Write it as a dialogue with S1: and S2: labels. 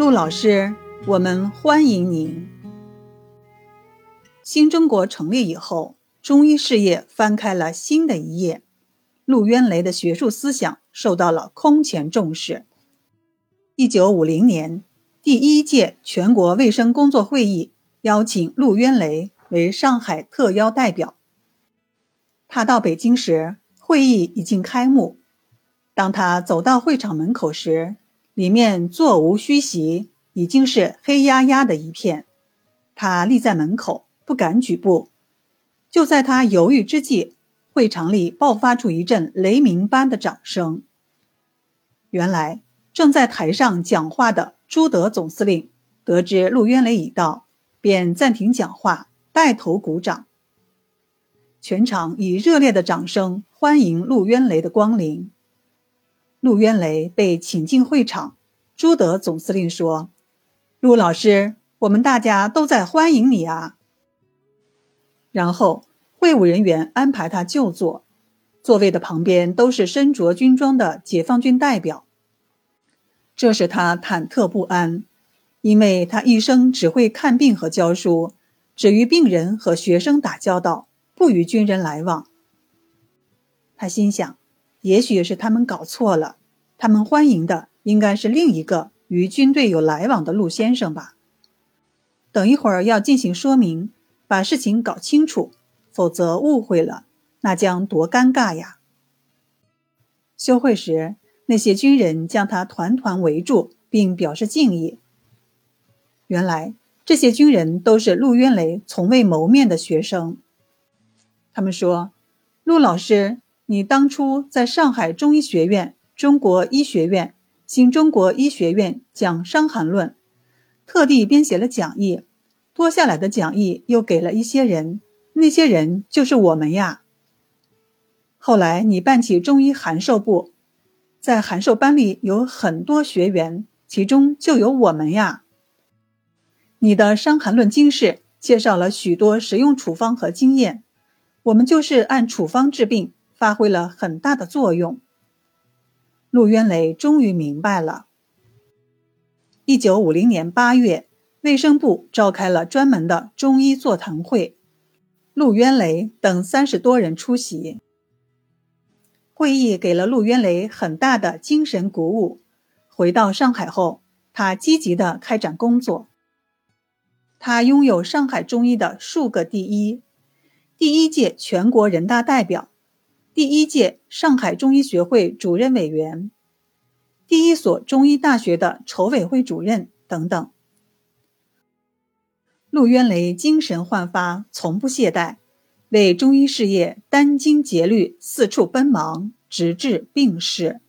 S1: 陆老师，我们欢迎您。新中国成立以后，中医事业翻开了新的一页。陆渊雷的学术思想受到了空前重视。一九五零年，第一届全国卫生工作会议邀请陆渊雷为上海特邀代表。他到北京时，会议已经开幕。当他走到会场门口时，里面座无虚席，已经是黑压压的一片。他立在门口，不敢举步。就在他犹豫之际，会场里爆发出一阵雷鸣般的掌声。原来正在台上讲话的朱德总司令得知陆渊雷已到，便暂停讲话，带头鼓掌。全场以热烈的掌声欢迎陆渊雷的光临。陆渊雷被请进会场，朱德总司令说：“陆老师，我们大家都在欢迎你啊。”然后会务人员安排他就坐，座位的旁边都是身着军装的解放军代表。这使他忐忑不安，因为他一生只会看病和教书，只与病人和学生打交道，不与军人来往。他心想。也许是他们搞错了，他们欢迎的应该是另一个与军队有来往的陆先生吧。等一会儿要进行说明，把事情搞清楚，否则误会了，那将多尴尬呀！休会时，那些军人将他团团围住，并表示敬意。原来这些军人都是陆渊雷从未谋面的学生。他们说：“陆老师。”你当初在上海中医学院、中国医学院、新中国医学院讲《伤寒论》，特地编写了讲义，多下来的讲义又给了一些人，那些人就是我们呀。后来你办起中医函授部，在函授班里有很多学员，其中就有我们呀。你的《伤寒论》经释介绍了许多实用处方和经验，我们就是按处方治病。发挥了很大的作用。陆渊雷终于明白了。一九五零年八月，卫生部召开了专门的中医座谈会，陆渊雷等三十多人出席。会议给了陆渊雷很大的精神鼓舞。回到上海后，他积极地开展工作。他拥有上海中医的数个第一：第一届全国人大代表。第一届上海中医学会主任委员，第一所中医大学的筹委会主任等等。陆渊雷精神焕发，从不懈怠，为中医事业殚精竭虑，四处奔忙，直至病逝。